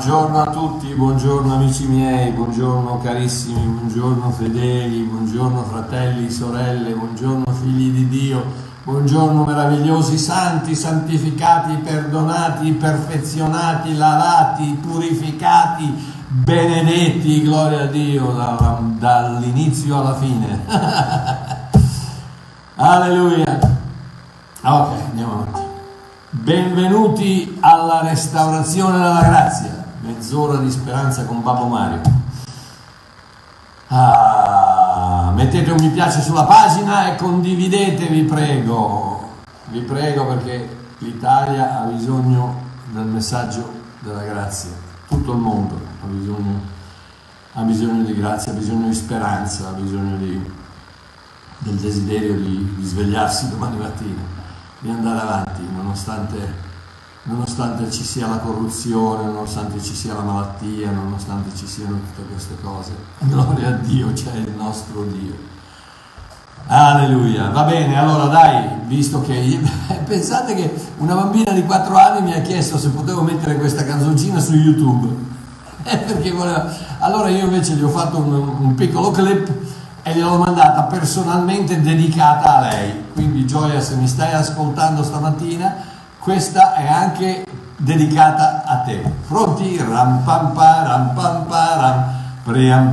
Buongiorno a tutti, buongiorno amici miei, buongiorno carissimi, buongiorno fedeli, buongiorno fratelli, sorelle, buongiorno figli di Dio, buongiorno meravigliosi santi, santificati, perdonati, perfezionati, lavati, purificati, benedetti, gloria a Dio da, dall'inizio alla fine. Alleluia. Ok, andiamo avanti. Benvenuti alla restaurazione della grazia, mezz'ora di speranza con Babbo Mario. Ah, mettete un mi piace sulla pagina e condividete, vi prego, vi prego perché l'Italia ha bisogno del messaggio della grazia, tutto il mondo ha bisogno, ha bisogno di grazia, ha bisogno di speranza, ha bisogno di, del desiderio di, di svegliarsi domani mattina di andare avanti nonostante, nonostante ci sia la corruzione, nonostante ci sia la malattia, nonostante ci siano tutte queste cose. Gloria a Dio, c'è il nostro Dio. Alleluia, va bene, allora dai, visto che pensate che una bambina di 4 anni mi ha chiesto se potevo mettere questa canzoncina su YouTube. Voleva... Allora io invece gli ho fatto un, un piccolo clip e gliel'ho mandata personalmente dedicata a lei. Quindi Gioia, se mi stai ascoltando stamattina, questa è anche dedicata a te. Pronti? Ram pam pa, pam pa, ram.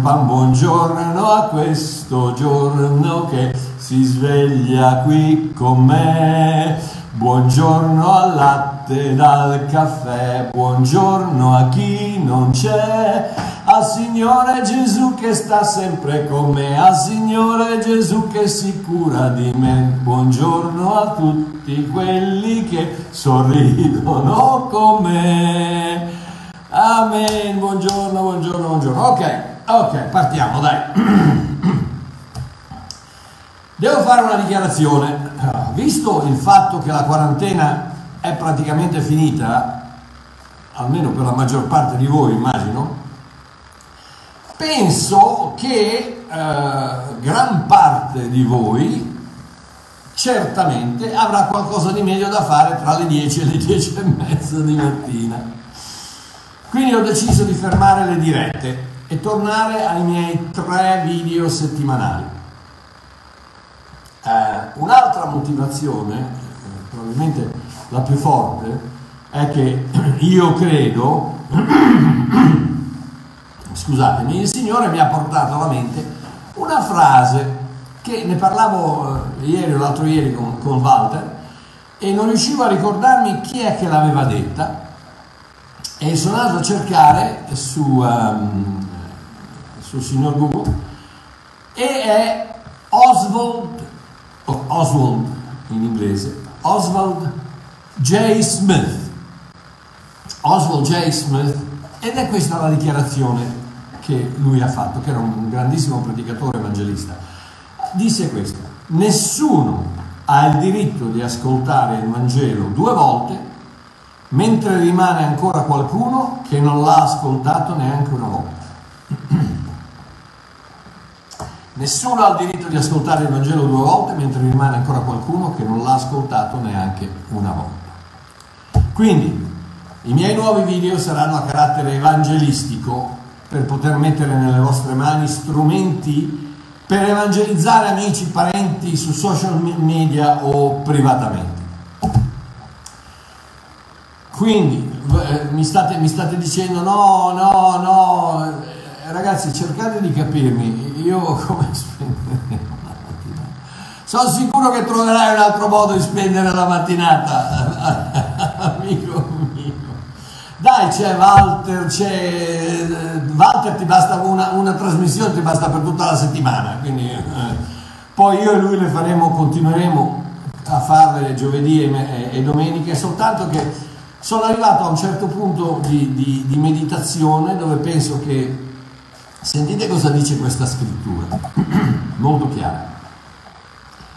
Pam buongiorno a questo giorno che si sveglia qui con me. Buongiorno al latte dal caffè, buongiorno a chi non c'è al Signore Gesù che sta sempre con me, al Signore Gesù che si cura di me. Buongiorno a tutti quelli che sorridono con me. Amen. Buongiorno, buongiorno, buongiorno. Ok, ok, partiamo, dai. Devo fare una dichiarazione. Visto il fatto che la quarantena è praticamente finita, almeno per la maggior parte di voi immagino, penso che eh, gran parte di voi certamente avrà qualcosa di meglio da fare tra le 10 e le 10 e mezza di mattina. Quindi ho deciso di fermare le dirette e tornare ai miei tre video settimanali. Eh, un'altra motivazione, eh, probabilmente la più forte, è che io credo scusatemi, il Signore mi ha portato alla mente una frase che ne parlavo eh, ieri o l'altro ieri con, con Walter e non riuscivo a ricordarmi chi è che l'aveva detta e sono andato a cercare su, um, sul signor Google e è Oswald, Oswald in inglese, Oswald J. Smith. Oswald J. Smith ed è questa la dichiarazione che lui ha fatto, che era un grandissimo predicatore evangelista, disse questo, nessuno ha il diritto di ascoltare il Vangelo due volte mentre rimane ancora qualcuno che non l'ha ascoltato neanche una volta. Nessuno ha il diritto di ascoltare il Vangelo due volte mentre rimane ancora qualcuno che non l'ha ascoltato neanche una volta. Quindi i miei nuovi video saranno a carattere evangelistico per poter mettere nelle vostre mani strumenti per evangelizzare amici, parenti su social media o privatamente. Quindi eh, mi, state, mi state dicendo no, no, no, eh, ragazzi cercate di capirmi, io come spendere la mattinata? Sono sicuro che troverai un altro modo di spendere la mattinata, amico dai c'è Walter, c'è Walter ti basta una, una, trasmissione, ti basta per tutta la settimana, quindi eh, poi io e lui le faremo, continueremo a farle giovedì e, e, e domeniche, soltanto che sono arrivato a un certo punto di, di, di meditazione dove penso che sentite cosa dice questa scrittura, molto chiara.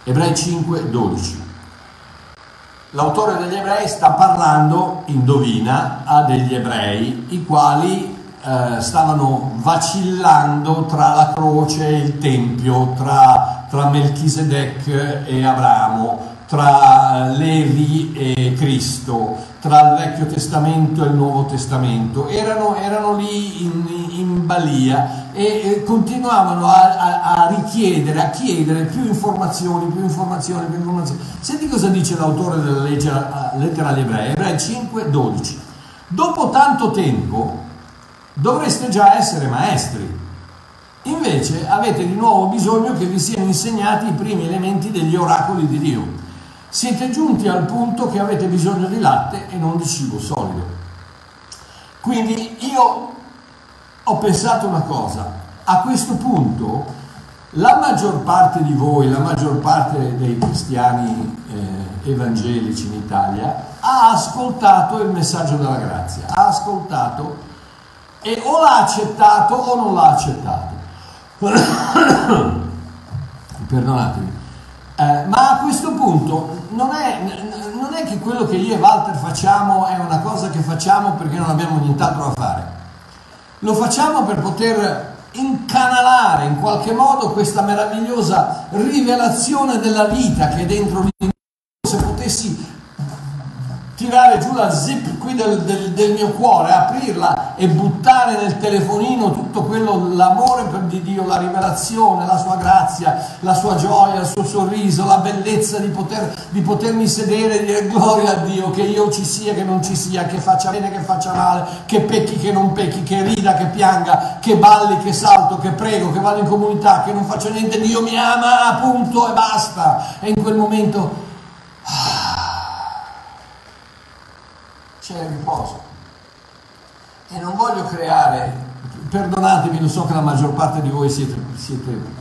Ebrei 5, 12 l'autore degli ebrei sta parlando, indovina, a degli ebrei, i quali eh, stavano vacillando tra la croce e il tempio, tra, tra Melchisedec e Abramo, tra Levi e Cristo, tra il Vecchio Testamento e il Nuovo Testamento, erano, erano lì in, in balia e, continuavano a, a, a, richiedere, a chiedere più informazioni, più informazioni, più informazioni. Senti cosa dice l'autore della lettera, lettera agli ebrei, ebrei 5, 12. Dopo tanto tempo dovreste già essere maestri. Invece avete di nuovo bisogno che vi siano insegnati i primi elementi degli oracoli di Dio. Siete giunti al punto che avete bisogno di latte e non di cibo solido. Quindi io ho pensato una cosa, a questo punto la maggior parte di voi, la maggior parte dei cristiani eh, evangelici in Italia ha ascoltato il messaggio della grazia, ha ascoltato e o l'ha accettato o non l'ha accettato. Perdonatemi. Eh, ma a questo punto non è, non è, che quello che io e Walter facciamo è una cosa che facciamo perché non abbiamo nient'altro da fare. Lo facciamo per poter incanalare in qualche modo questa meravigliosa rivelazione della vita che è dentro di noi. Tirare giù la zip qui del, del, del, mio cuore, aprirla e buttare nel telefonino tutto quello, l'amore per di Dio, la rivelazione, la sua grazia, la sua gioia, il suo sorriso, la bellezza di, poter, di potermi sedere e dire gloria a Dio, che io ci sia, che non ci sia, che faccia bene, che faccia male, che pecchi, che non pecchi, che rida, che pianga, che balli, che salto, che prego, che vado in comunità, che non faccio niente, Dio mi ama, punto e basta. E in quel momento... c'è riposo. E non voglio creare, perdonatemi, lo so che la maggior parte di voi siete, siete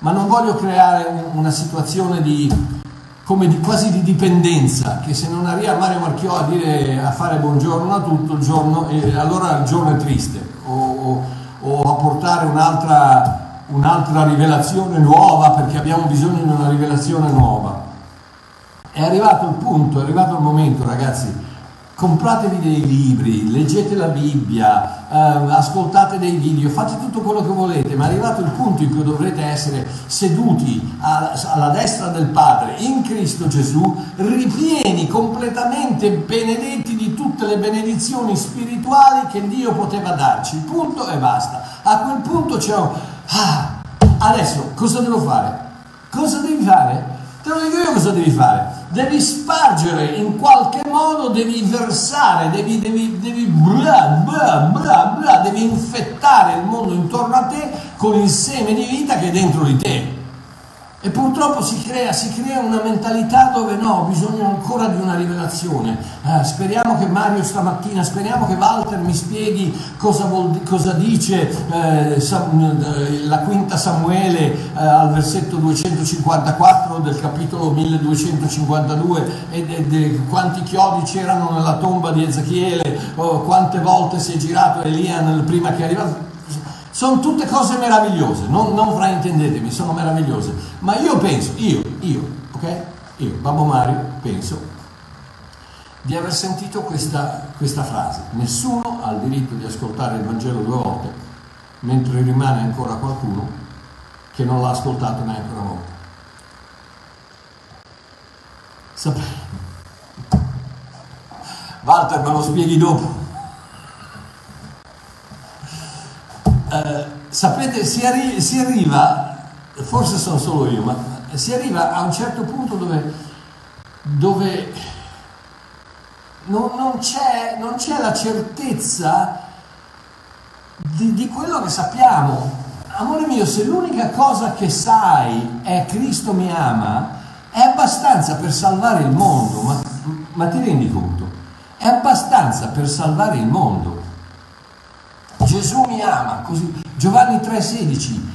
ma non voglio creare una situazione di, di, quasi di dipendenza, che se non arriva Mario Marchiò a, dire, a fare buongiorno a tutto il giorno, eh, allora il giorno è triste, o, o, o a portare un'altra, un'altra rivelazione nuova, perché abbiamo bisogno di una rivelazione nuova. È arrivato il punto, è arrivato il momento, ragazzi, compratevi dei libri, leggete la Bibbia, eh, ascoltate dei video, fate tutto quello che volete, ma è arrivato il punto in cui dovrete essere seduti alla, alla destra del Padre in Cristo Gesù, ripieni completamente benedetti di tutte le benedizioni spirituali che Dio poteva darci, punto e basta. A quel punto c'è un... Ah, adesso cosa devo fare? Cosa devi fare? Te lo dico io cosa devi fare devi spargere in qualche modo, devi versare, devi, devi, devi, bla, bla, bla, bla, devi infettare il mondo intorno a te con il seme di vita che è dentro di te. E purtroppo si crea, si crea, una mentalità dove no, bisogna ancora di una rivelazione. Eh, speriamo che Mario stamattina, speriamo che Walter mi spieghi cosa, vuol, cosa dice eh, la quinta Samuele eh, al versetto 254 del capitolo 1252 e quanti chiodi c'erano nella tomba di Ezechiele, quante volte si è girato Elia nel, prima che arrivasse sono tutte cose meravigliose, non, non fraintendetemi, sono meravigliose. Ma io penso, io, io, ok? Io, Babbo Mario, penso di aver sentito questa, questa frase. Nessuno ha il diritto di ascoltare il Vangelo due volte, mentre rimane ancora qualcuno che non l'ha ascoltato neanche una volta. Sapete? Walter me lo spieghi dopo. Eh, sapete, si, arri- si, arriva, forse sono solo io, ma si arriva a un certo punto dove, dove non, non, c'è, la certezza di, di quello che sappiamo. Amore mio, se l'unica cosa che sai è Cristo mi ama, è abbastanza per salvare il mondo, ma, ma ti rendi conto? È abbastanza per salvare il mondo. Gesù mi ama, così. Giovanni 3,16.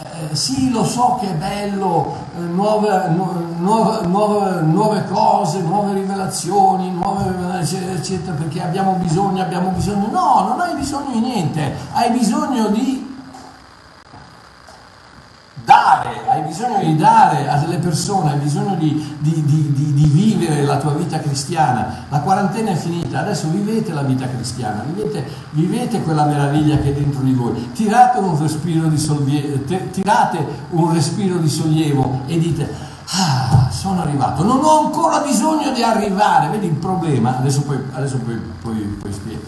Eh, sì, lo so che è bello, eh, nuove, nuove, nuove, nuove, cose, nuove rivelazioni, nuove, eccetera, perché abbiamo bisogno, abbiamo bisogno. No, non hai bisogno di niente, hai bisogno di dare, hai bisogno di dare alle persone, hai bisogno di, di, di, di, vivere la tua vita cristiana. La quarantena è finita, adesso vivete la vita cristiana, vivete, vivete quella meraviglia che è dentro di voi. Tirate un respiro di, solvie, tirate un respiro di sollievo e dite, Ah, sono arrivato, non ho ancora bisogno di arrivare, vedi il problema, adesso poi, adesso poi, poi, poi spiego,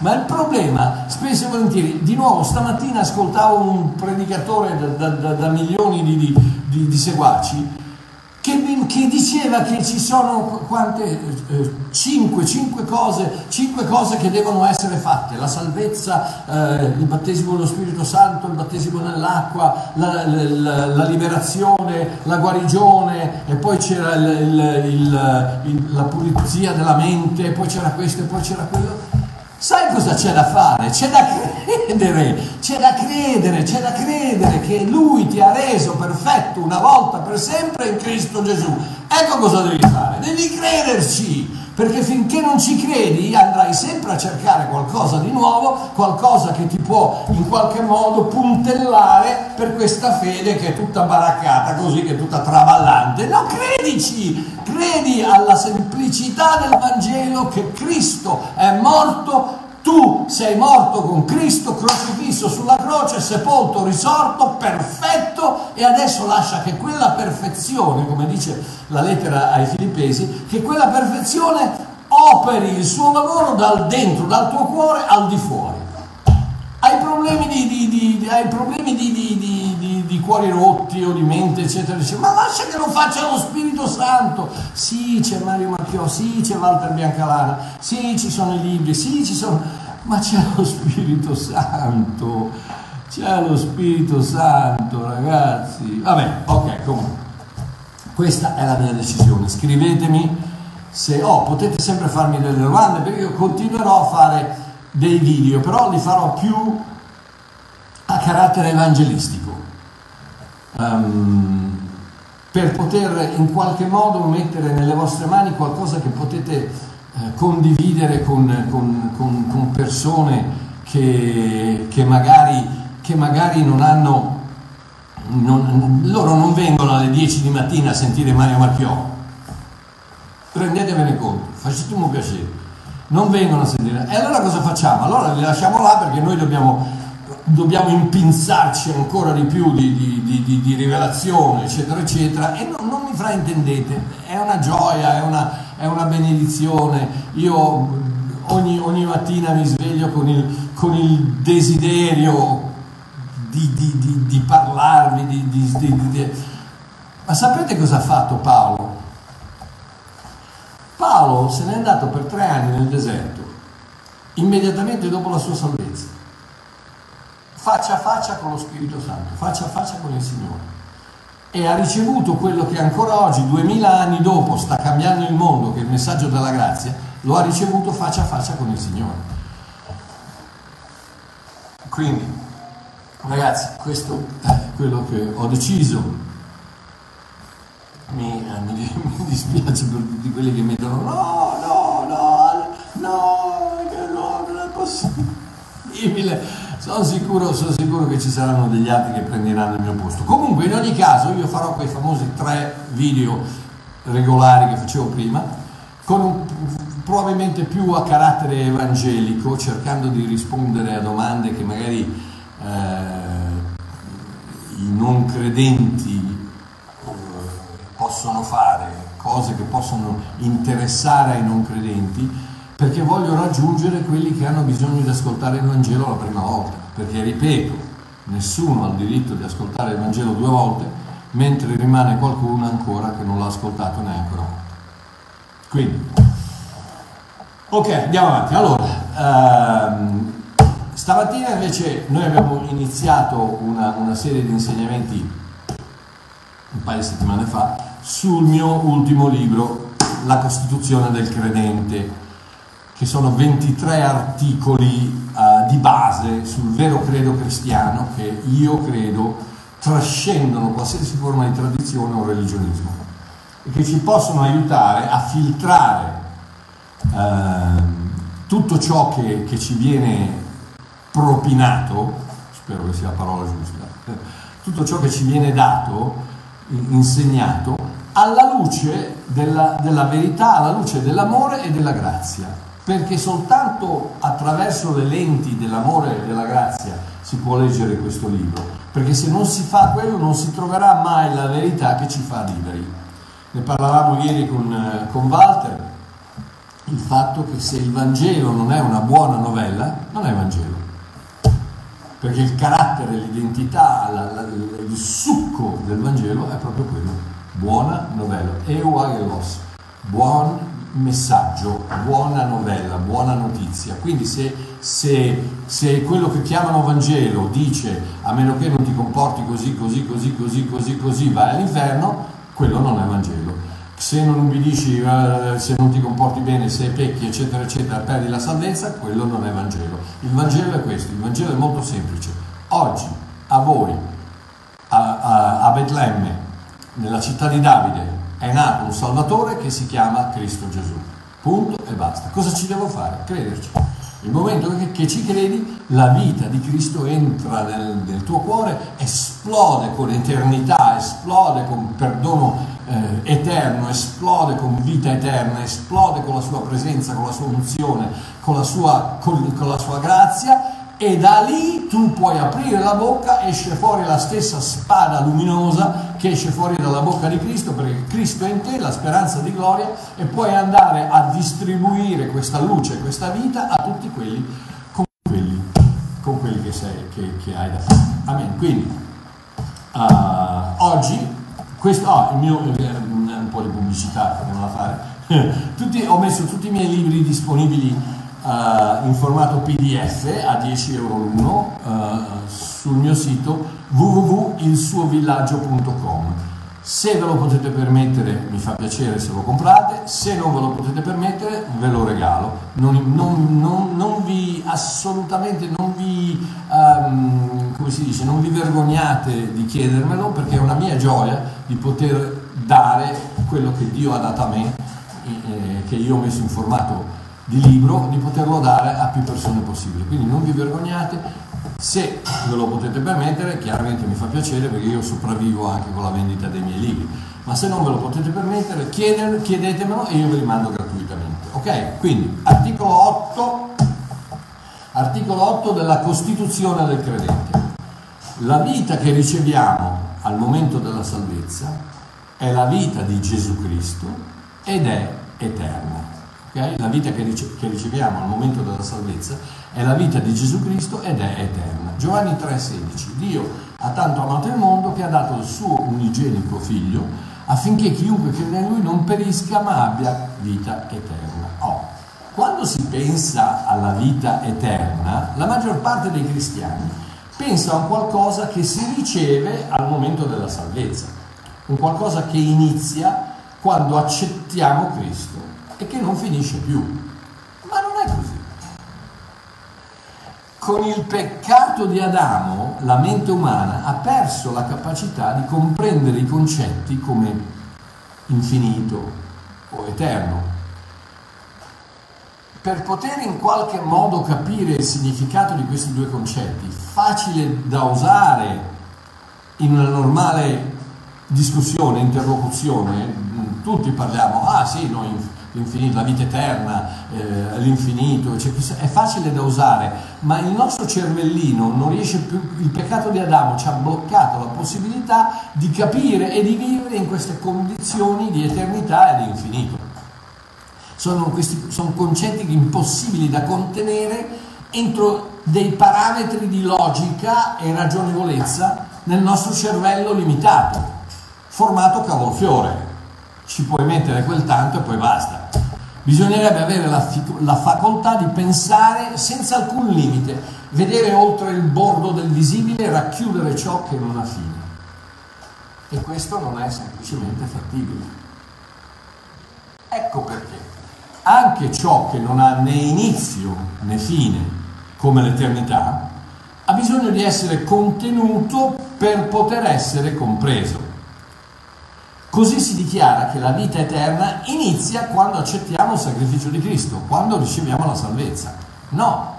ma il problema, spesso e volentieri, di nuovo stamattina ascoltavo un predicatore da, da, da, da milioni di, di, di, di seguaci che, diceva che ci sono quante? Eh, cinque, cinque, cose, cinque cose che devono essere fatte, la salvezza, eh, il battesimo dello Spirito Santo, il battesimo nell'acqua, la, la, la liberazione, la guarigione, e poi c'era il, il, il, la pulizia della mente, poi c'era questo e poi c'era quello. Sai cosa c'è da fare? C'è da credere, c'è da credere, c'è da credere che Lui ti ha reso perfetto una volta per sempre in Cristo Gesù. Ecco cosa devi fare, devi crederci, perché finché non ci credi andrai sempre a cercare qualcosa di nuovo, qualcosa che ti può in qualche modo puntellare per questa fede che è tutta baraccata così, che è tutta traballante. No, credici, credi alla semplicità del Vangelo che Cristo è morto tu sei morto con Cristo crocifisso sulla croce, sepolto, risorto, perfetto e adesso lascia che quella perfezione, come dice la lettera ai Filippesi, che quella perfezione operi il suo lavoro dal dentro, dal tuo cuore al di fuori. Hai problemi di, di, di, hai problemi di, cuori rotti o di mente, eccetera, eccetera, ma lascia che lo faccia lo Spirito Santo. Sì, c'è Mario Marchiò, sì, c'è Walter Biancalana, sì, ci sono i libri, sì, ci sono... Ma c'è lo Spirito Santo, c'è lo Spirito Santo, ragazzi. Vabbè, ok, comunque. Questa è la mia decisione. Scrivetemi se... Oh, potete sempre farmi delle domande perché io continuerò a fare dei video, però li farò più a carattere evangelistico, um, per poter in qualche modo mettere nelle vostre mani qualcosa che potete eh, condividere con, con, con, con persone che, che, magari, che, magari, non hanno, non, loro non vengono alle 10 di mattina a sentire Mario Marchiò, prendetevene conto, facetemi un piacere non vengono a sentire. E allora cosa facciamo? Allora li lasciamo là perché noi dobbiamo, dobbiamo impinzarci ancora di più di, di, di, di rivelazione, eccetera, eccetera, e non, non, mi fraintendete, è una gioia, è una, è una benedizione. Io ogni, ogni, mattina mi sveglio con il, con il desiderio di, parlarvi, ma sapete cosa ha fatto Paolo? Paolo se n'è andato per tre anni nel deserto, immediatamente dopo la sua salvezza, faccia a faccia con lo Spirito Santo, faccia a faccia con il Signore. E ha ricevuto quello che ancora oggi, duemila anni dopo, sta cambiando il mondo, che è il messaggio della grazia, lo ha ricevuto faccia a faccia con il Signore. Quindi, ragazzi, questo è quello che ho deciso mi, eh, mi, mi, dispiace per tutti quelli che mi dicono no, no, no, no, no, non è possibile. Sono sicuro, sono sicuro che ci saranno degli altri che prenderanno il mio posto. Comunque, in ogni caso, io farò quei famosi tre video regolari che facevo prima, con un, probabilmente più a carattere evangelico, cercando di rispondere a domande che magari eh, i non credenti possono fare, cose che possono interessare ai non credenti, perché voglio raggiungere quelli che hanno bisogno di ascoltare il Vangelo la prima volta, perché ripeto, nessuno ha il diritto di ascoltare il Vangelo due volte, mentre rimane qualcuno ancora che non l'ha ascoltato neanche una volta. Quindi, ok, andiamo avanti. Allora, ehm, stamattina invece noi abbiamo iniziato una, una serie di insegnamenti un paio di settimane fa sul mio ultimo libro, La Costituzione del Credente, che sono 23 articoli uh, di base sul vero credo cristiano che io credo trascendono qualsiasi forma di tradizione o religionismo e che ci possono aiutare a filtrare uh, tutto ciò che, che ci viene propinato, spero che sia la parola giusta, tutto ciò che ci viene dato insegnato alla luce della, della verità, alla luce dell'amore e della grazia, perché soltanto attraverso le lenti dell'amore e della grazia si può leggere questo libro. perché se non si fa quello non si troverà mai la verità che ci fa liberi. Ne parlavamo ieri con, eh, con Walter, il fatto che se il Vangelo non è una buona novella, non è Vangelo. Perché il carattere, l'identità, la, la, il succo del Vangelo è proprio quello. Buona novella. Euagelos. Buon messaggio, buona novella, buona notizia. Quindi se, se, se, quello che chiamano Vangelo dice a meno che non ti comporti così, così, così, così, così, così, vai all'inferno, quello non è Vangelo. Se non ubbidisci, eh, se non ti comporti bene, se pecchi, eccetera, eccetera, perdi la salvezza, quello non è Vangelo. Il Vangelo è questo, il Vangelo è molto semplice. Oggi, a voi, a, a, a Betlemme, nella città di Davide, è nato un Salvatore che si chiama Cristo Gesù. Punto e basta. Cosa ci devo fare? Crederci. Il momento che, che ci credi, la vita di Cristo entra nel, nel, tuo cuore, esplode con eternità, esplode con perdono eh, eterno, esplode con vita eterna, esplode con la sua presenza, con la sua unzione, con la sua, con, con la sua grazia e da lì tu puoi aprire la bocca, esce fuori la stessa spada luminosa che esce fuori dalla bocca di Cristo, perché Cristo è in te, la speranza di gloria, e puoi andare a distribuire questa luce, questa vita a tutti quelli con quelli, con quelli che, sei, che, che hai da fare. Amen. Quindi, uh, oggi, questo, oh, il mio, un po' di pubblicità, che fare, tutti, ho messo tutti i miei libri disponibili uh, in formato PDF a 10 euro l'uno uh, sul mio sito www.ilsuovillaggio.com. Se ve lo potete permettere mi fa piacere se lo comprate, se non ve lo potete permettere ve lo regalo. Non, non, non, non vi assolutamente non vi, um, come si dice, non vi vergognate di chiedermelo perché è una mia gioia di poter dare quello che Dio ha dato a me, eh, che io ho messo in formato di libro di poterlo dare a più persone possibile. Quindi non vi vergognate, se ve lo potete permettere, chiaramente mi fa piacere perché io sopravvivo anche con la vendita dei miei libri, ma se non ve lo potete permettere, chiedetemelo e io ve li mando gratuitamente. Ok? Quindi, articolo 8, articolo 8 della Costituzione del credente. La vita che riceviamo al momento della salvezza è la vita di Gesù Cristo ed è eterna. Okay? La vita che, rice- che, riceviamo al momento della salvezza è la vita di Gesù Cristo ed è eterna. Giovanni 3,16 Dio ha tanto amato il mondo che ha dato il suo unigenico figlio affinché chiunque crede in lui non perisca ma abbia vita eterna. Oh, quando si pensa alla vita eterna, la maggior parte dei cristiani pensa a qualcosa che si riceve al momento della salvezza, un qualcosa che inizia quando accettiamo Cristo e che non finisce più. Ma non è così. Con il peccato di Adamo la mente umana ha perso la capacità di comprendere i concetti come infinito o eterno. Per poter in qualche modo capire il significato di questi due concetti, facile da usare in una normale discussione, interlocuzione, tutti parliamo, ah sì, noi l'infinito, la vita eterna, eh, l'infinito, cioè, è facile da usare, ma il nostro cervellino non riesce più, il peccato di Adamo ci ha bloccato la possibilità di capire e di vivere in queste condizioni di eternità e di infinito. Sono, questi, sono concetti impossibili da contenere entro dei parametri di logica e ragionevolezza nel nostro cervello limitato, formato cavolfiore ci puoi mettere quel tanto e poi basta. Bisognerebbe avere la, la, facoltà di pensare senza alcun limite, vedere oltre il bordo del visibile e racchiudere ciò che non ha fine. E questo non è semplicemente fattibile. Ecco perché anche ciò che non ha né inizio né fine, come l'eternità, ha bisogno di essere contenuto per poter essere compreso. Così si dichiara che la vita eterna inizia quando accettiamo il sacrificio di Cristo, quando riceviamo la salvezza. No.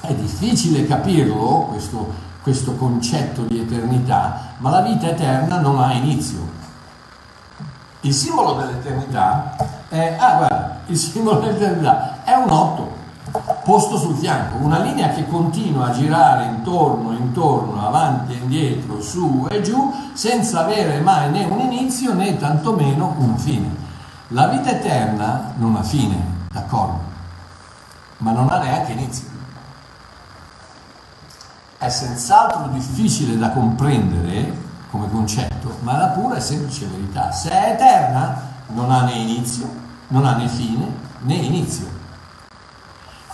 È difficile capirlo, questo, questo concetto di eternità, ma la vita eterna non ha inizio. Il simbolo dell'eternità è, ah, guarda, il simbolo dell'eternità è un 8. Posto sul fianco, una linea che continua a girare intorno, intorno, avanti e indietro, su e giù, senza avere mai né un inizio né tantomeno una fine. La vita eterna non ha fine, d'accordo, ma non ha neanche inizio. È senz'altro difficile da comprendere come concetto, ma la pura e semplice verità. Se è eterna, non ha né inizio, non ha né fine né inizio.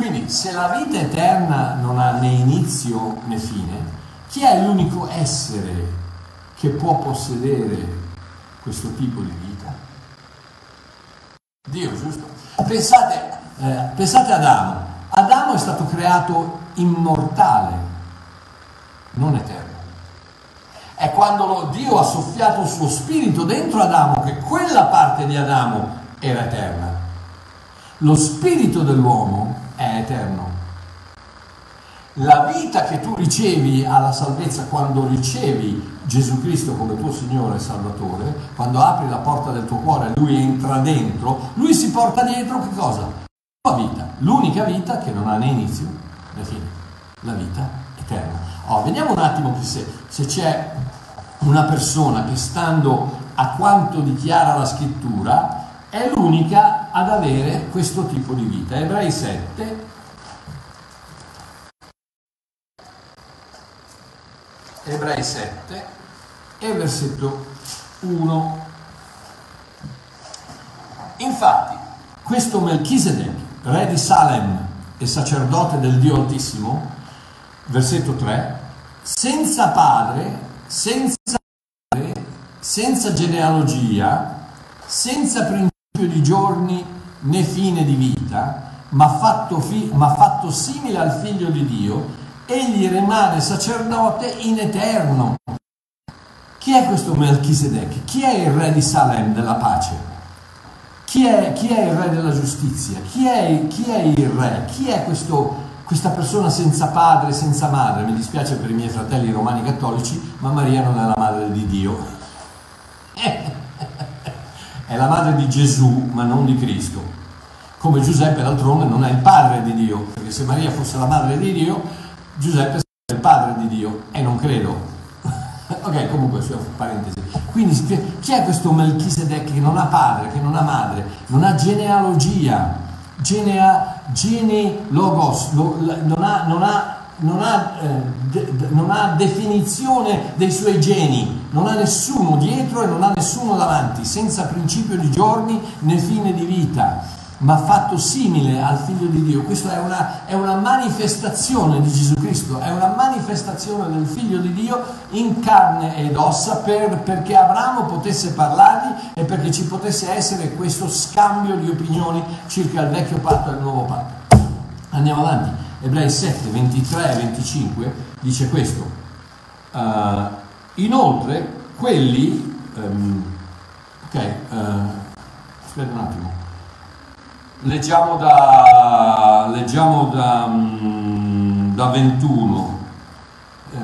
Quindi se la vita eterna non ha né inizio né fine, chi è l'unico essere che può possedere questo tipo di vita? Dio, giusto? Pensate, eh, pensate ad Adamo. Adamo è stato creato immortale, non eterno. È quando Dio ha soffiato il suo spirito dentro Adamo che quella parte di Adamo era eterna. Lo spirito dell'uomo è eterno. La vita che tu ricevi alla salvezza quando ricevi Gesù Cristo come tuo Signore e Salvatore, quando apri la porta del tuo cuore, Lui entra dentro, Lui si porta dietro che cosa? La vita, l'unica vita che non ha né inizio né fine, la vita eterna. Oh, vediamo un attimo se, se c'è una persona che stando a quanto dichiara la scrittura è l'unica ad avere questo tipo di vita. Ebrei 7. Ebrei 7 e versetto 1. Infatti, questo Melchisedec, re di Salem e sacerdote del Dio Altissimo, versetto 3, senza padre, senza padre, senza genealogia, senza principio, di giorni né fine di vita, ma fatto, fi- ma fatto simile al figlio di Dio, egli rimane sacerdote in eterno. Chi è questo Melchisedec? Chi è il re di Salem della pace? Chi è, chi è il re della giustizia? Chi è, chi è il re? Chi è questo, questa persona senza padre, senza madre? Mi dispiace per i miei fratelli romani cattolici, ma Maria non è la madre di Dio. È la madre di Gesù, ma non di Cristo. Come Giuseppe d'altronde non è il padre di Dio, perché se Maria fosse la madre di Dio, Giuseppe sarebbe il padre di Dio, e non credo. ok, comunque, parentesi. Quindi chi è questo Melchisedec che non ha padre, che non ha madre, non ha genealogia, genea, gene logos, lo, non ha, non ha non ha, eh, de, non ha, definizione dei suoi geni, non ha nessuno dietro e non ha nessuno davanti, senza principio di giorni né fine di vita, ma fatto simile al figlio di Dio. Questa è una, è una manifestazione di Gesù Cristo, è una manifestazione del figlio di Dio in carne ed ossa per, perché Abramo potesse parlargli e perché ci potesse essere questo scambio di opinioni circa il vecchio patto e il nuovo patto. Andiamo avanti. Ebrei 7, 23 e 25 dice questo. Uh, inoltre, quelli... Um, ok, uh, aspetta un attimo. Leggiamo da, leggiamo da, um, da 21, uh,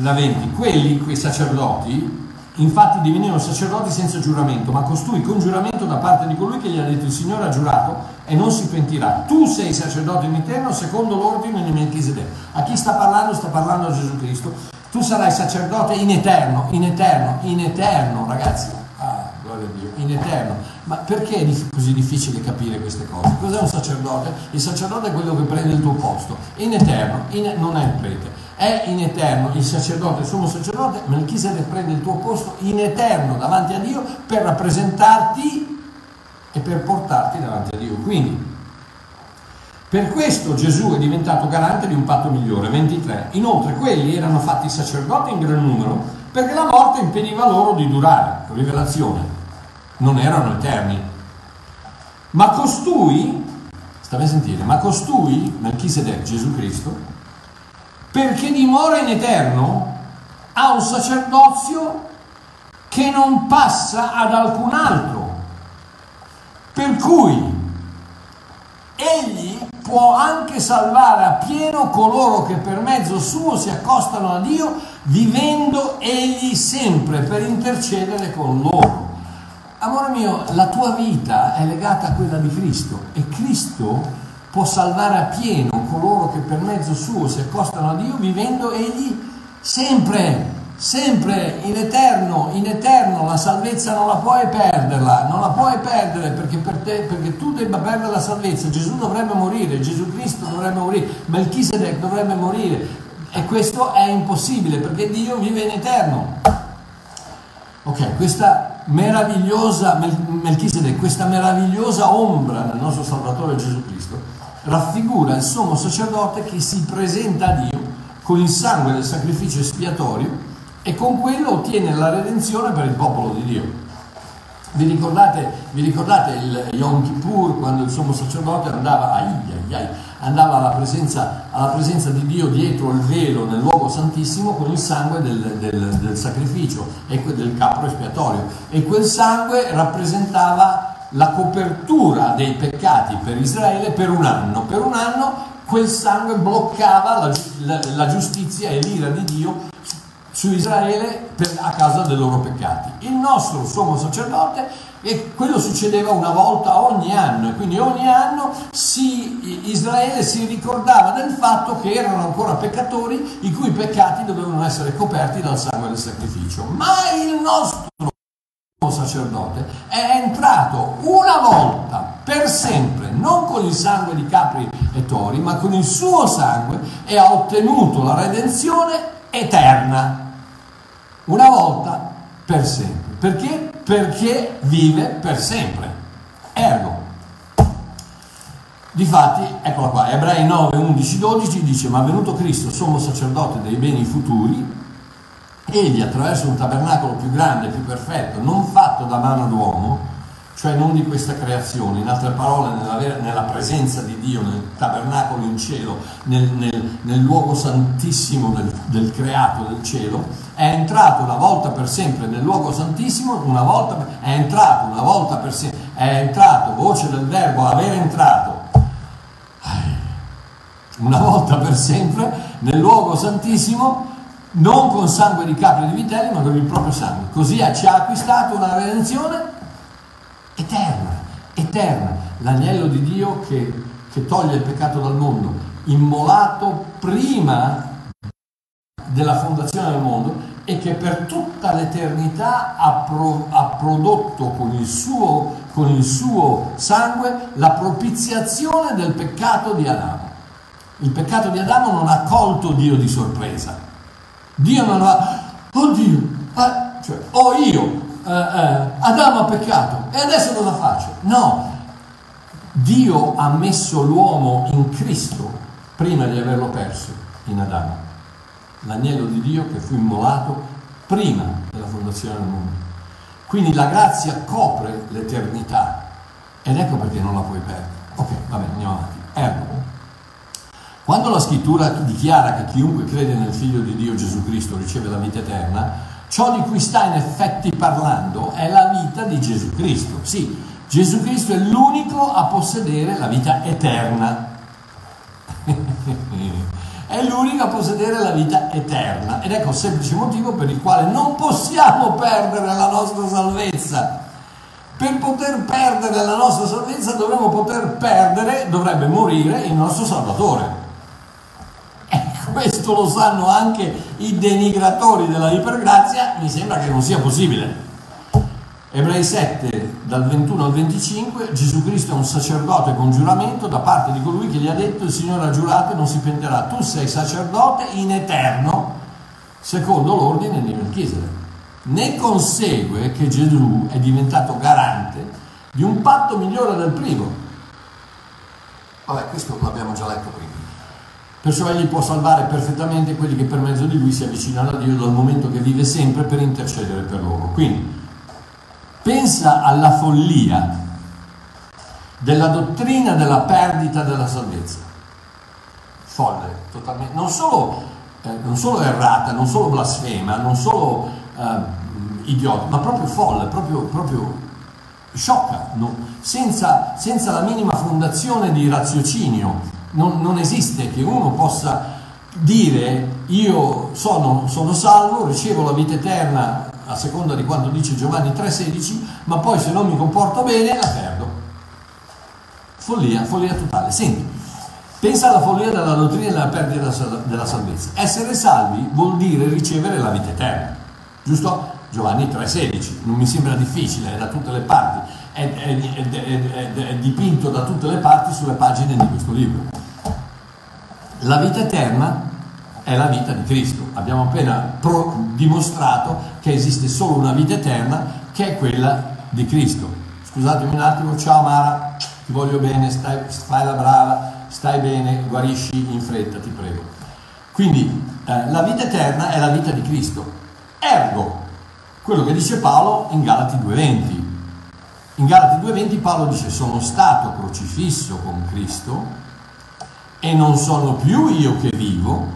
da 20. Quelli, quei sacerdoti, Infatti divennero sacerdoti senza giuramento, ma costui con giuramento da parte di colui che gli ha detto il Signore ha giurato e non si pentirà. Tu sei sacerdote in eterno secondo l'ordine di Melchisedec. A chi sta parlando? Sta parlando a Gesù Cristo. Tu sarai sacerdote in eterno, in eterno, in eterno, ragazzi. Ah, gloria a Dio, in eterno. Ma perché è così difficile capire queste cose? Cos'è un sacerdote? Il sacerdote è quello che prende il tuo posto. In eterno, in, non è il prete è in eterno il sacerdote, il sommo sacerdote, Melchisedec prende il tuo posto in eterno davanti a Dio per rappresentarti e per portarti davanti a Dio. Quindi, per questo Gesù è diventato garante di un patto migliore. 23. Inoltre quelli erano fatti sacerdoti in gran numero perché la morte impediva loro di durare. Rivelazione. Non erano eterni. Ma costui, state a sentire, ma costui, Melchisedec, Gesù Cristo, perché dimora in eterno, ha un sacerdozio che non passa ad alcun altro. Per cui egli può anche salvare a pieno coloro che per mezzo suo si accostano a Dio, vivendo egli sempre per intercedere con loro. Amore mio, la tua vita è legata a quella di Cristo e Cristo può salvare a pieno coloro che per mezzo suo si accostano a Dio vivendo egli sempre, sempre in eterno, in eterno la salvezza non la puoi perderla, non la puoi perdere perché, per te, perché tu debba perdere la salvezza, Gesù dovrebbe morire, Gesù Cristo dovrebbe morire, Melchisedec dovrebbe morire e questo è impossibile perché Dio vive in eterno. Ok, questa meravigliosa Melchisedec, questa meravigliosa ombra del nostro Salvatore Gesù Cristo raffigura il sommo sacerdote che si presenta a Dio con il sangue del sacrificio espiatorio e con quello ottiene la redenzione per il popolo di Dio. Vi ricordate, vi ricordate il Yom Kippur quando il sommo sacerdote andava, ai, ai, ai, andava alla, presenza, alla, presenza, di Dio dietro il velo nel luogo santissimo con il sangue del, del, del sacrificio e del capro espiatorio e quel sangue rappresentava la copertura dei peccati per Israele per un anno. Per un anno quel sangue bloccava la, la, la giustizia e l'ira di Dio su Israele per, a causa dei loro peccati. Il nostro sommo sacerdote, e quello succedeva una volta ogni anno, e quindi ogni anno si, Israele si ricordava del fatto che erano ancora peccatori i cui peccati dovevano essere coperti dal sangue del sacrificio. Ma il nostro sacerdote è entrato una volta per sempre, non con il sangue di capri e tori, ma con il suo sangue e ha ottenuto la redenzione eterna, una volta per sempre. Perché? Perché vive per sempre. Ergo. Difatti, eccola qua, Ebrei 9, 11, 12 dice, ma venuto Cristo, sommo sacerdote dei beni futuri, egli attraverso un tabernacolo più grande, più perfetto, non fatto da mano d'uomo, cioè non di questa creazione, in altre parole nella, nella presenza di Dio, nel tabernacolo in cielo, nel, nel, nel luogo santissimo del, del, creato del cielo, è entrato una volta per sempre nel luogo santissimo, una volta, è entrato una volta per sempre, è entrato, voce del verbo aver entrato, una volta per sempre nel luogo santissimo non con sangue di capri e di vitelli, ma con il proprio sangue. Così ci ha acquistato una redenzione eterna, eterna. L'agnello di Dio che, che toglie il peccato dal mondo, immolato prima della fondazione del mondo e che per tutta l'eternità ha, pro, ha prodotto con il, suo, con il suo sangue la propiziazione del peccato di Adamo. Il peccato di Adamo non ha colto Dio di sorpresa, Dio non ha, oddio, eh, cioè, oh io, eh, eh, Adamo ha peccato e adesso cosa faccio? No, Dio ha messo l'uomo in Cristo prima di averlo perso in Adamo. L'agnello di Dio che fu immolato prima della fondazione del mondo. Quindi la grazia copre l'eternità ed ecco perché non la puoi perdere. Ok, va bene, andiamo avanti. Ergo, quando la scrittura dichiara che chiunque crede nel Figlio di Dio Gesù Cristo riceve la vita eterna, ciò di cui sta in effetti parlando è la vita di Gesù Cristo. Sì, Gesù Cristo è l'unico a possedere la vita eterna. è l'unico a possedere la vita eterna ed ecco il semplice motivo per il quale non possiamo perdere la nostra salvezza. Per poter perdere la nostra salvezza dovremmo poter perdere, dovrebbe morire il nostro Salvatore questo lo sanno anche i denigratori della ipergrazia, mi sembra che non sia possibile. Ebrei 7, dal 21 al 25, Gesù Cristo è un sacerdote con giuramento da parte di colui che gli ha detto il Signore ha giurato e non si penterà, tu sei sacerdote in eterno, secondo l'ordine di Melchisedec. Ne consegue che Gesù è diventato garante di un patto migliore del primo. Vabbè, questo l'abbiamo già letto prima. Perciò egli può salvare perfettamente quelli che per mezzo di lui si avvicinano a Dio dal momento che vive sempre per intercedere per loro. Quindi pensa alla follia della dottrina della perdita della salvezza. Folle, totalmente. Non solo, eh, non solo errata, non solo blasfema, non solo eh, idiota, ma proprio folle, proprio, proprio sciocca, no? senza, senza la minima fondazione di raziocinio non, non esiste che uno possa dire io sono, sono, salvo, ricevo la vita eterna a seconda di quanto dice Giovanni 3,16, ma poi se non mi comporto bene la perdo. Follia, follia totale. Senti, Pensa alla follia della dottrina e della perdita della salvezza. Essere salvi vuol dire ricevere la vita eterna, giusto? Giovanni 3,16, non mi sembra difficile, è da tutte le parti, è, è, è, è, dipinto da tutte le parti sulle pagine di questo libro. La vita eterna è la vita di Cristo. Abbiamo appena pro- dimostrato che esiste solo una vita eterna che è quella di Cristo. Scusatemi un attimo, ciao Mara, ti voglio bene, stai, fai la brava, stai bene, guarisci in fretta, ti prego. Quindi eh, la vita eterna è la vita di Cristo. Ergo, quello che dice Paolo in Galati 2.20. In Galati 2.20 Paolo dice sono stato crocifisso con Cristo e non sono più io che vivo,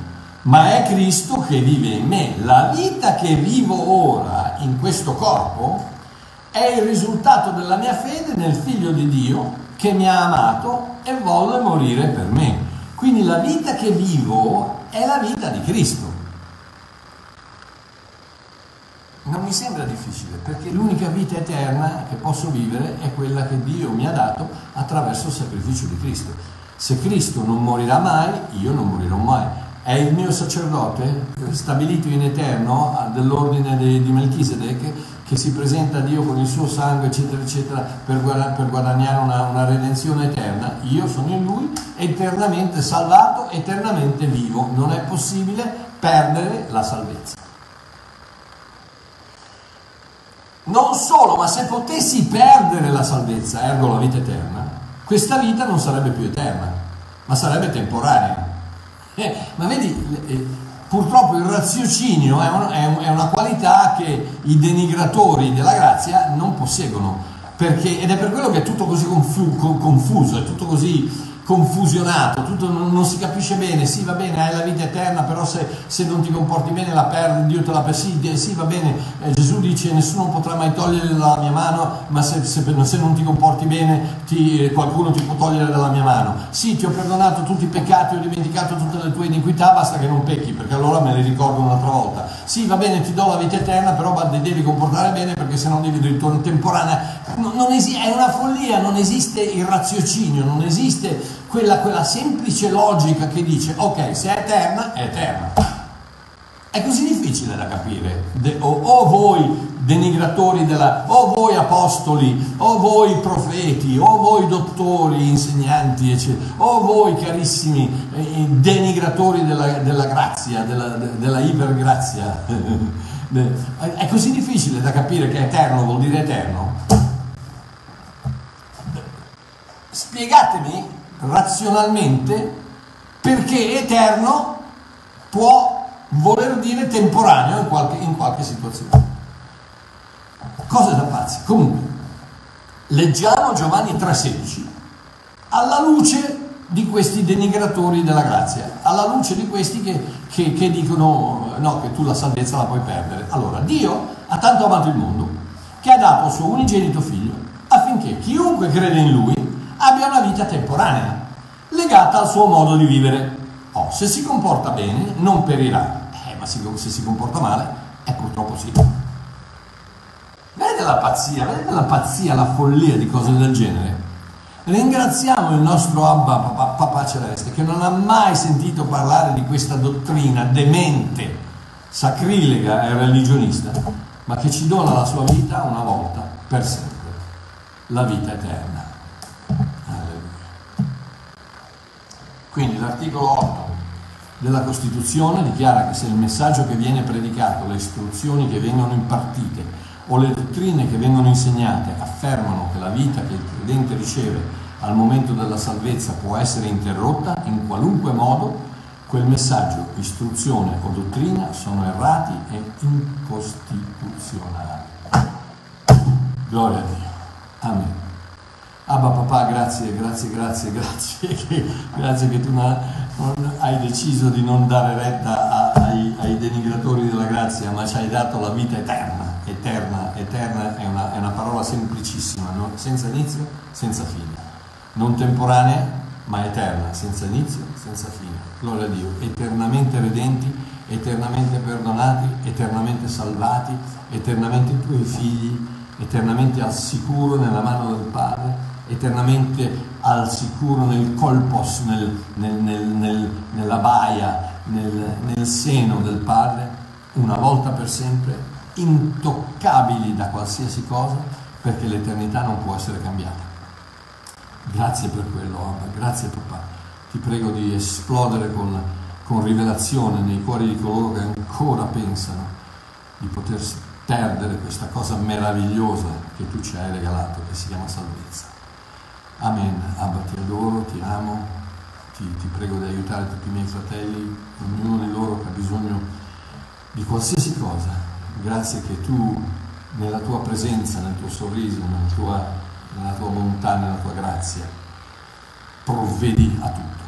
ma è Cristo che vive in me. La vita che vivo ora in questo corpo è il risultato della mia fede nel Figlio di Dio che mi ha amato e volle morire per me. Quindi la vita che vivo è la vita di Cristo. Non mi sembra difficile perché l'unica vita eterna che posso vivere è quella che Dio mi ha dato attraverso il sacrificio di Cristo. Se Cristo non morirà mai, io non morirò mai. È il mio sacerdote stabilito in eterno dell'ordine di Melchisedec che si presenta a Dio con il suo sangue, eccetera, eccetera, per, guadagnare una, una, redenzione eterna. Io sono in Lui, eternamente salvato, eternamente vivo. Non è possibile perdere la salvezza. Non solo, ma se potessi perdere la salvezza, ergo la vita eterna, questa vita non sarebbe più eterna, ma sarebbe temporanea. Eh, ma vedi, eh, Purtroppo il raziocinio è, un, è, un, è una qualità che i denigratori della grazia non posseggono, perché, ed è per quello che è tutto così confu, confuso, è tutto così confusionato, tutto non, non, si capisce bene, sì va bene, hai la vita eterna, però se, se non ti comporti bene la perdi, Dio te la persidia, sì va bene, eh, Gesù dice nessuno potrà mai togliere dalla mia mano, ma se, se, se non ti comporti bene ti, eh, qualcuno ti può togliere dalla mia mano. Sì, ti ho perdonato tutti i peccati, ho dimenticato tutte le tue iniquità, basta che non pecchi, perché allora me le ricordo un'altra volta. Sì, va bene, ti do la vita eterna, però devi comportare bene perché se no devi ritornare temporanea. Non, non esi- è una follia, non esiste il raziocinio, non esiste quella, quella semplice logica che dice ok, se è eterna, è eterna. È così difficile da capire. De, o, o, voi denigratori della, o voi apostoli, o voi profeti, o voi dottori, insegnanti, eccetera, o voi carissimi eh, denigratori della, della grazia, della, della ipergrazia. È così difficile da capire che eterno vuol dire eterno. Spiegatemi razionalmente perché eterno può voler dire temporaneo in qualche, in qualche situazione. Cose da pazzi. Comunque, leggiamo Giovanni 3,16 alla luce di questi denigratori della grazia, alla luce di questi che, che, che dicono no, che tu la salvezza la puoi perdere. Allora, Dio ha tanto amato il mondo che ha dato il suo unigenito figlio affinché chiunque crede in lui abbia una vita temporanea, legata al suo modo di vivere. Oh, se si comporta bene non perirà, eh, ma se si comporta male, è purtroppo sì. Vedete la pazzia, vedete la pazzia, la follia di cose del genere? Ringraziamo il nostro Abba, papà, papà Celeste, che non ha mai sentito parlare di questa dottrina demente, sacrilega e religionista, ma che ci dona la sua vita una volta per sempre, la vita eterna. Quindi l'articolo 8 della Costituzione dichiara che se il messaggio che viene predicato, le istruzioni che vengono impartite o le dottrine che vengono insegnate affermano che la vita che il credente riceve al momento della salvezza può essere interrotta in qualunque modo, quel messaggio, istruzione o dottrina sono errati e incostituzionali. Gloria a Dio. Amen. Abba papà, grazie, grazie, grazie, grazie, grazie che tu non, hai deciso di non dare retta ai, ai, denigratori della grazia, ma ci hai dato la vita eterna, eterna, eterna è una, è una parola semplicissima, no? senza inizio, senza fine, non temporanea, ma eterna, senza inizio, senza fine. Gloria a Dio, eternamente redenti, eternamente perdonati, eternamente salvati, eternamente tuoi figli, eternamente al sicuro nella mano del Padre eternamente al sicuro nel colpos, nel, nel, nel, nella baia, nel seno del Padre, una volta per sempre, intoccabili da qualsiasi cosa, perché l'eternità non può essere cambiata. Grazie per quello, Abba, grazie papà. Ti prego di esplodere con, con rivelazione nei cuori di coloro che ancora pensano di poter perdere questa cosa meravigliosa che tu ci hai regalato, che si chiama salvezza. Amen. Abba, ti adoro, ti amo, ti, ti prego di aiutare tutti i miei fratelli, ognuno di loro che ha bisogno di qualsiasi cosa. Grazie che tu, nella tua presenza, nel tuo sorriso, nella tua, nella tua bontà, nella tua grazia, provvedi a tutto.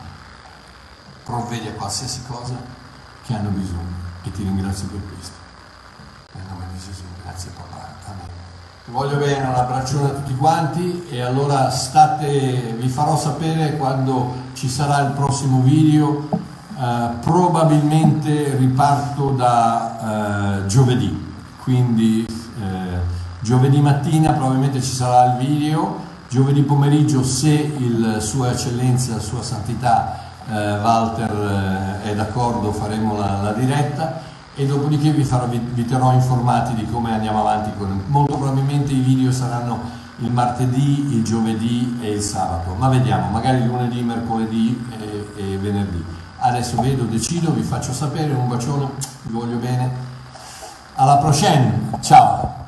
Provvedi a qualsiasi cosa che hanno bisogno e ti ringrazio per questo. Nel nome di Gesù, grazie papà. Voglio bene, un abbraccione a tutti quanti e allora state, vi farò sapere quando ci sarà il prossimo video, eh, probabilmente riparto da eh, giovedì, quindi eh, giovedì mattina probabilmente ci sarà il video, giovedì pomeriggio se il Sua Eccellenza, Sua Santità eh, Walter eh, è d'accordo faremo la, la diretta e dopodiché vi, farò, vi, vi, terrò informati di come andiamo avanti. Con, molto probabilmente i video saranno il martedì, il giovedì e il sabato, ma vediamo, magari lunedì, mercoledì e, e venerdì. Adesso vedo, decido, vi faccio sapere, un bacione, vi voglio bene. Alla prossima, ciao!